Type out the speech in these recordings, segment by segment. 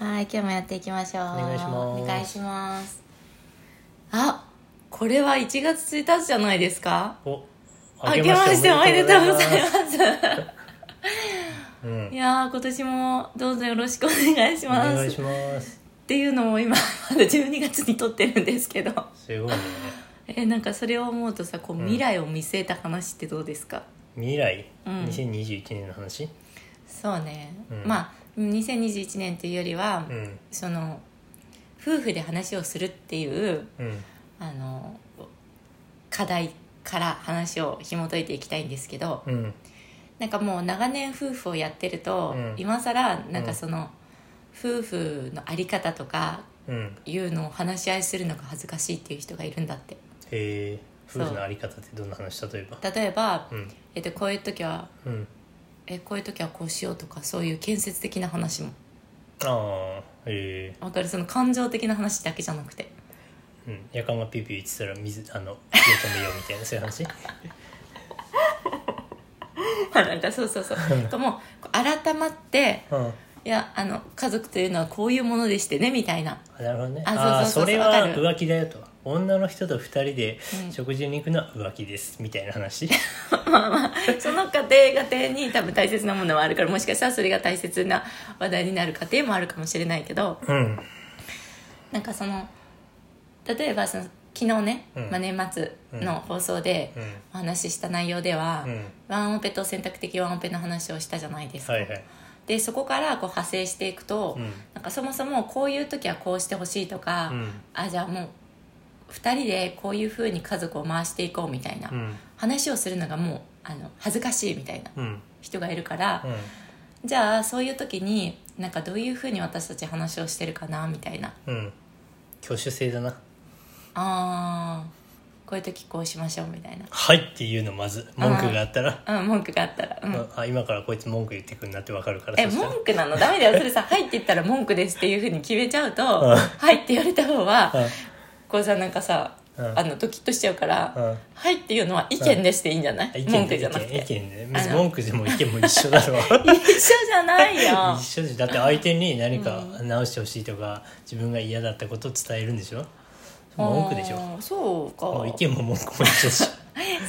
はい今日もやっていきましょう。お願いします。お願いします。あこれは1月1日じゃないですか？おあけましておめでとうございます。うん。いやー今年もどうぞよろしくお願いしおます。願いします。っていうのを今まだ12月に撮ってるんですけど。すごいね。えなんかそれを思うとさこう未来を見据えた話ってどうですか、未来、うん。2021年の話？そうね、うん。まあ2021年というよりは、うんその夫婦で話をするっていううん。あの課題から話を紐解いていきたいんですけどうん。なんかもう長年夫婦をやってると、うん。今更なんかその、夫婦の在り方とかうん。いうのを話し合いするのが恥ずかしいっていう人がいるんだって。へえ。夫婦のあり方ってどんな話？例えば。例えば、うん。えっと、こういう時はうんえこういう時はこうしようとかそういう建設的な話も。ああへえわかる？その感情的な話だけじゃなくて。うん。夜間がピューピュー言ってたら水あの火を止めようみたいなそういう話？まあなんかそうそうそう。なんかもうこう改まってうん。いやあの家族というのはこういうものでしてねみたいな。あなるほどね。あああそうそうそうそれわかる。は浮気だよと女の人と二人でうん。食事に行くのは浮気です。みたいな話。まあまあその家庭家庭に多分大切なものはあるからもしかしたらそれが大切な話題になる家庭もあるかもしれないけどうん。なんかその例えばその昨日ね、うん。まあ、年末の放送でうん。お話しした内容では、うん。ワンオペと選択的ワンオペの話をしたじゃないですか、はいはい。でそこからこう派生していくと、うん。なんかそもそもこういう時はこうしてほしいとか、うん。あじゃあもう2人でこういうふうに家族を回していこうみたいな、うん。話をするのがもうあの恥ずかしいみたいなうん。人がいるから、じゃあそういう時になんかどういうふうに私たち話をしてるかなみたいな。うん。挙手制だな。あーこういう時こうしましょうみたいな。はいっていうのまず文句があったら。うん文句があったら。うん。あ今からこいつ文句言ってくるなってわかるからえ文句なの？ダメだよ。それさ「はい」って言ったら文句ですっていうふうに決めちゃうと「うん。はい」って言われた方はうんこうさなんかさうん。あのドキッとしちゃうからうん「はい」っていうのは意見ですっていいんじゃない？意見文句じゃなく意見意て見ね文句でも意見も一緒だろ。一緒じゃないよ。一緒でしょだって相手に何か直してほしいとか自分が嫌だったことを伝えるんでしょ？文句でしょ？あーそうもう意か見も文句も一緒でしょ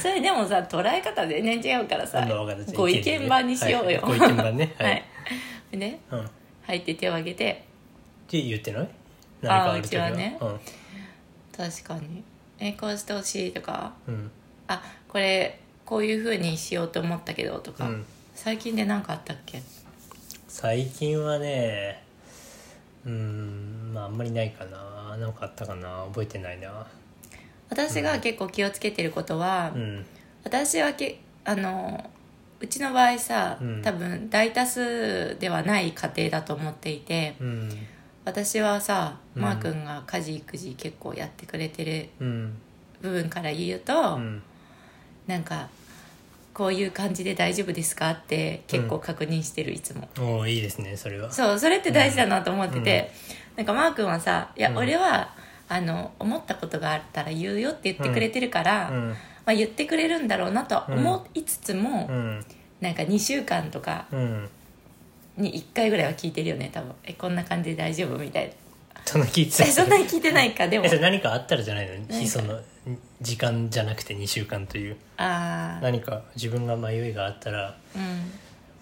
それでもさ捉え方全然違うからさご意見番にしようよ、はい。ご意見番ね。は はい。いでうん。っはいって手を挙げて。て言ってない？何かある時は？うちはね確かに。えこうしてほしいとか。うん。うんあこれこういうふうにしようと思ったけどとか、うん。最近で何かあったっけ？最近はねうんまああんまりないかな。何かあったかな。覚えてないな。私が結構気をつけてることは、うん。私はけあのうちの場合さ、うん。多分大多数ではない家庭だと思っていてうん私はさ、うん。マー君が家事育児結構やってくれてるうん。部分から言うと、うん。なんかこういう感じで大丈夫ですかって結構確認してるいつも、おおいいですねそれは。そうそれって大事だなと思ってて、なんかマー君はさ「いや、うん。俺はあの思ったことがあったら言うよ」って言ってくれてるから、うん。まあ、言ってくれるんだろうなとは思いつつも、うん。なんか2週間とかうんに1回ぐらいは聞いてるよね多分。えこんな感じで大丈夫みたいな。そんな聞いてたえそんなに聞いてないか？でも。えそれ何かあったらじゃないの？その時間じゃなくて2週間という。ああ何か自分が迷いがあったらうん。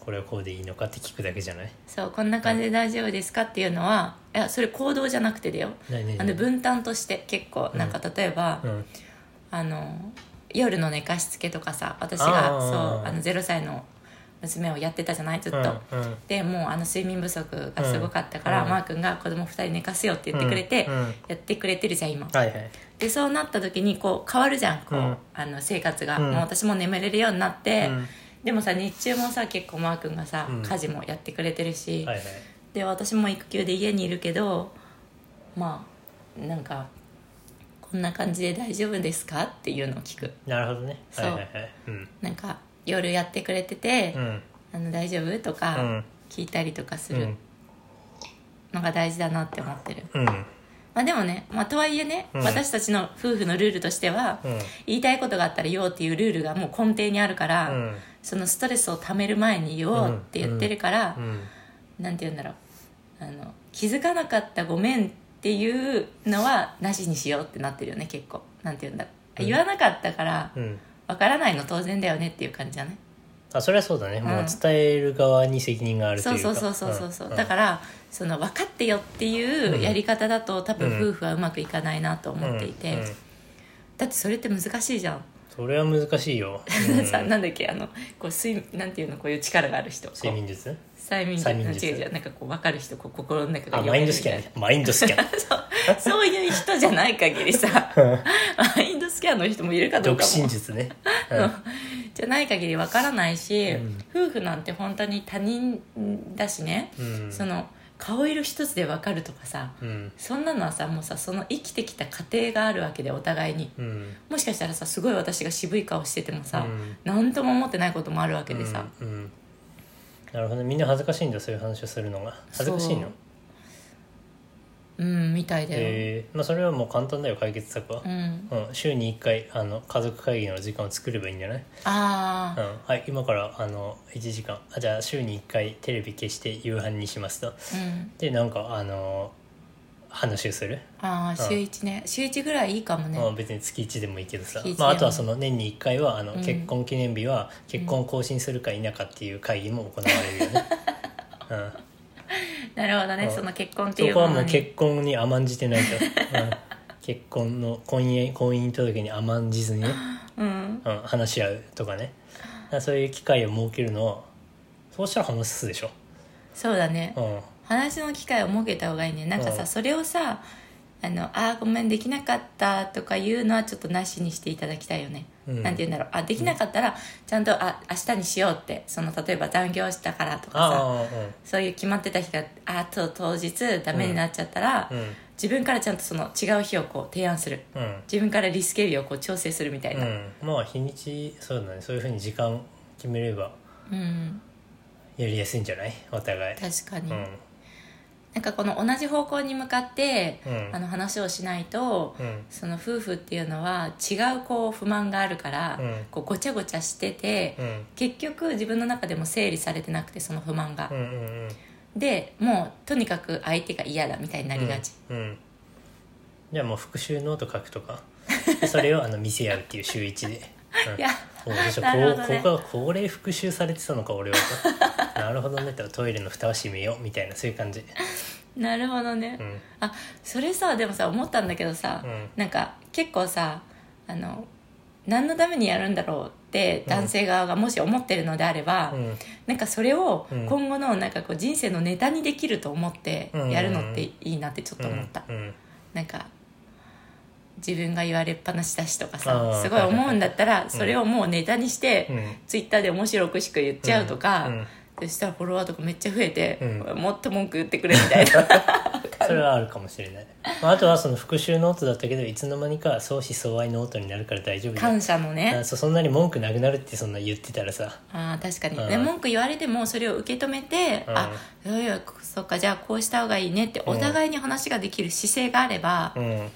これはこうでいいのかって聞くだけじゃない？そうこんな感じで大丈夫ですかっていうのはいやそれ行動じゃなくてだよ。あの分担として結構。なんか例えば、うん。あの夜の寝かしつけとかさ私あがー。そうあの0歳の娘をやってたじゃないずっと、うんうん。でもうあの睡眠不足がすごかったから、うん。マー君が子供2人寝かすよって言ってくれて、うんうん。やってくれてるじゃん今。はいはい。でそうなった時にこう変わるじゃんこう、うん。あの生活が、うん。もう私も眠れるようになって、うん。でもさ日中もさ結構マー君がさ、うん。家事もやってくれてるし、はいはい。で私も育休で家にいるけどまあなんかこんな感じで大丈夫ですか？っていうのを聞く。なるほどね。そうはいはい。はいうん。なんか夜やってくれてて、うん。あの大丈夫？とうかん。聞いたりとかするうん。のが大事だなって思ってる、うん。まあでもね、まあ、とはいえね、うん。私たちの夫婦のルールとしては、うん。言いたいことがあったら言おうっていうルールがもう根底にあるから、うん。そのストレスをためる前に言おうって言ってるから、うん。なんて言うんだろう。あの気づかなかったごめんっていうのはなしにしようってなってるよね結構。なんて言うんだうん。言わなかったからうんわからないの当然だよねっていう感じじゃないあそれはそうだね、もう伝える側に責任があるとそいううかそうそうそうそう、ん。だからその分かってよっていうやり方だと多分うん。夫婦はうまくいかないなと思っていて、うん。うん。だってそれって難しいじゃん、それは難しいよ、うん。さなんだっけあのこう睡なんていうのこういう力がある人。睡眠術？催眠術。違う違うなんかこう分かる人こう心の中があマインドスキャン。ねマインドスキャン。そう。そういう人じゃない限りさ。マイ スキャンの人もいるかどう独かも。身術ね、う んじゃない限り分からないし、うん。夫婦なんて本当に他人だしね、うん。その顔色一つで分かるとかさうん。そんなのはさもうさその生きてきた過程があるわけでお互いに。うん。もしかしたらさすごい私が渋い顔しててもさ、うん。何とも思ってないこともあるわけでさ、なるほどみんな恥ずかしいんだそういう話をするのが。恥ずかしいの？うんみたいだよ、えー。まあ、それはもう簡単だよ解決策は。う、ん。うん週に1回あの家族会議の時間を作ればいいんじゃない、うん。ああ、はい、今からあの1時間。あじゃあ週に1回テレビ消して夕飯にしますと。うん。でなんかあの話をする、ああ週1ね、週1ぐらいいいかもね、まあ、別に月1でもいいけどさ。月一、でまあ、もあとはその年に1回はあの、うん。結婚記念日は結婚更新するか否かっていう会議も行われるよね、うんなるほどね、うん。その結婚ってそこはいうものにもう結婚に甘んじてないと、うん。結婚の婚姻婚姻届に甘んじずにね、うん。うん、話し合うとかね。そういう機会を設けるのはそうしたら話すでしょ、そうだね、うん、話の機会を設けた方がいいね。なんかさ、うん。それをさあのあーごめんできなかったとかいうのはちょっとなしにしていただきたいよね、うん。なんて言うんだろう。あできなかったらちゃんとあ明日にしようって。その例えば残業したからとかさ。あそういう決まってた日があと当日ダメになっちゃったら、あうん。自分からちゃんとその違う日をこう提案する。うん。自分からリスケ日をこう調整するみたいな。うん。まあ日にちそうだね。そういうふうに時間決めればうん、やりやすいんじゃない？お互い。確かに、うんなんかこの同じ方向に向かって、うん。あの話をしないと、うん。その夫婦っていうのは違うこう不満があるから、うん。こうごちゃごちゃしてて、うん。結局自分の中でも整理されてなくてその不満が。うんう、んでもうとにかく相手が嫌だみたいになりがち、うん。うん。じゃあもう復習ノート書くとか。でそれをあの見せ合うっていう週一で、うん。いやこうここがこれ復習されてたのか俺はとなるほどね。とトイレの蓋は閉めようみたいなそういう感じ。なるほどね、うん。あそれさでもさ思ったんだけどさ、うん。なんか結構さあの何のためにやるんだろうって男性側がもし思ってるのであれば、うん。なんかそれをうん。今後のなんかこう人生のネタにできると思ってやるのっていいなってちょっと思った、うん。なんか自分が言われっぱなしだしとかあさーすごい思うんだったらそれをもうネタにして、うん。ツイッターで面白くしく言っちゃうとか、うん。うんそしたらフォロワーとかめっちゃ増えて、うもっと文句言ってくれみたいな。それはあるかもしれない、まあ、あとはその復讐ノートだったけどいつの間にか相思相愛ノートになるから大丈夫感謝のね。あそうそんなに文句なくなるってそんな言ってたらさ。あー確かに、うん。で文句言われてもそれを受け止めて、うん。あいやいやそっかじゃあこうした方がいいねってお互いに話ができる姿勢があれば、うん。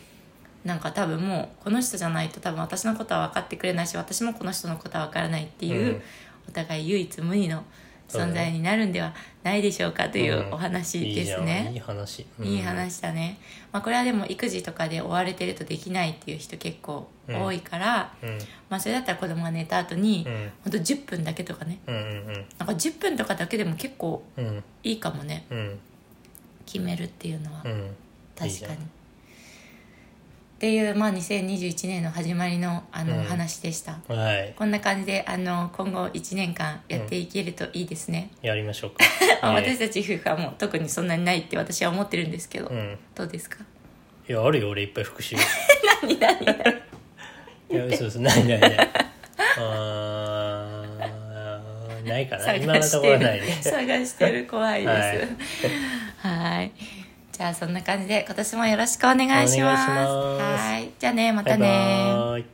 なんか多分もうこの人じゃないと多分私のことは分かってくれないし私もこの人のことは分からないっていう、うん。お互い唯一無二の存在になるんではないでしょうかというお話ですうんいい話、うん。いい話だね、まあ、これはでも育児とかで追われてるとできないっていう人結構多いから、うん。まあ、それだったら子供が寝た後に、うん。ほんと10分だけとかね。うんうんなんか10分とかだけでも結構いいかもね。うん。決めるっていうのは、確かにっていう、まあ、2021年の始まりのあの、うん。お話でした。はい。こんな感じであの今後1年間やっていけるといいですね、やりましょうか。ま あはい。私たち夫婦はもう特にそんなにないって私は思ってるんですけど、うん。どうですか？いやあるよ俺いっぱい復習。い何何何？や嘘嘘ないないない。あーないかな。今のところはないね。探してる。怖いです。はいじゃあそんな感じで今年もよろしくお願いします。はい。じゃあねまたね。バーイ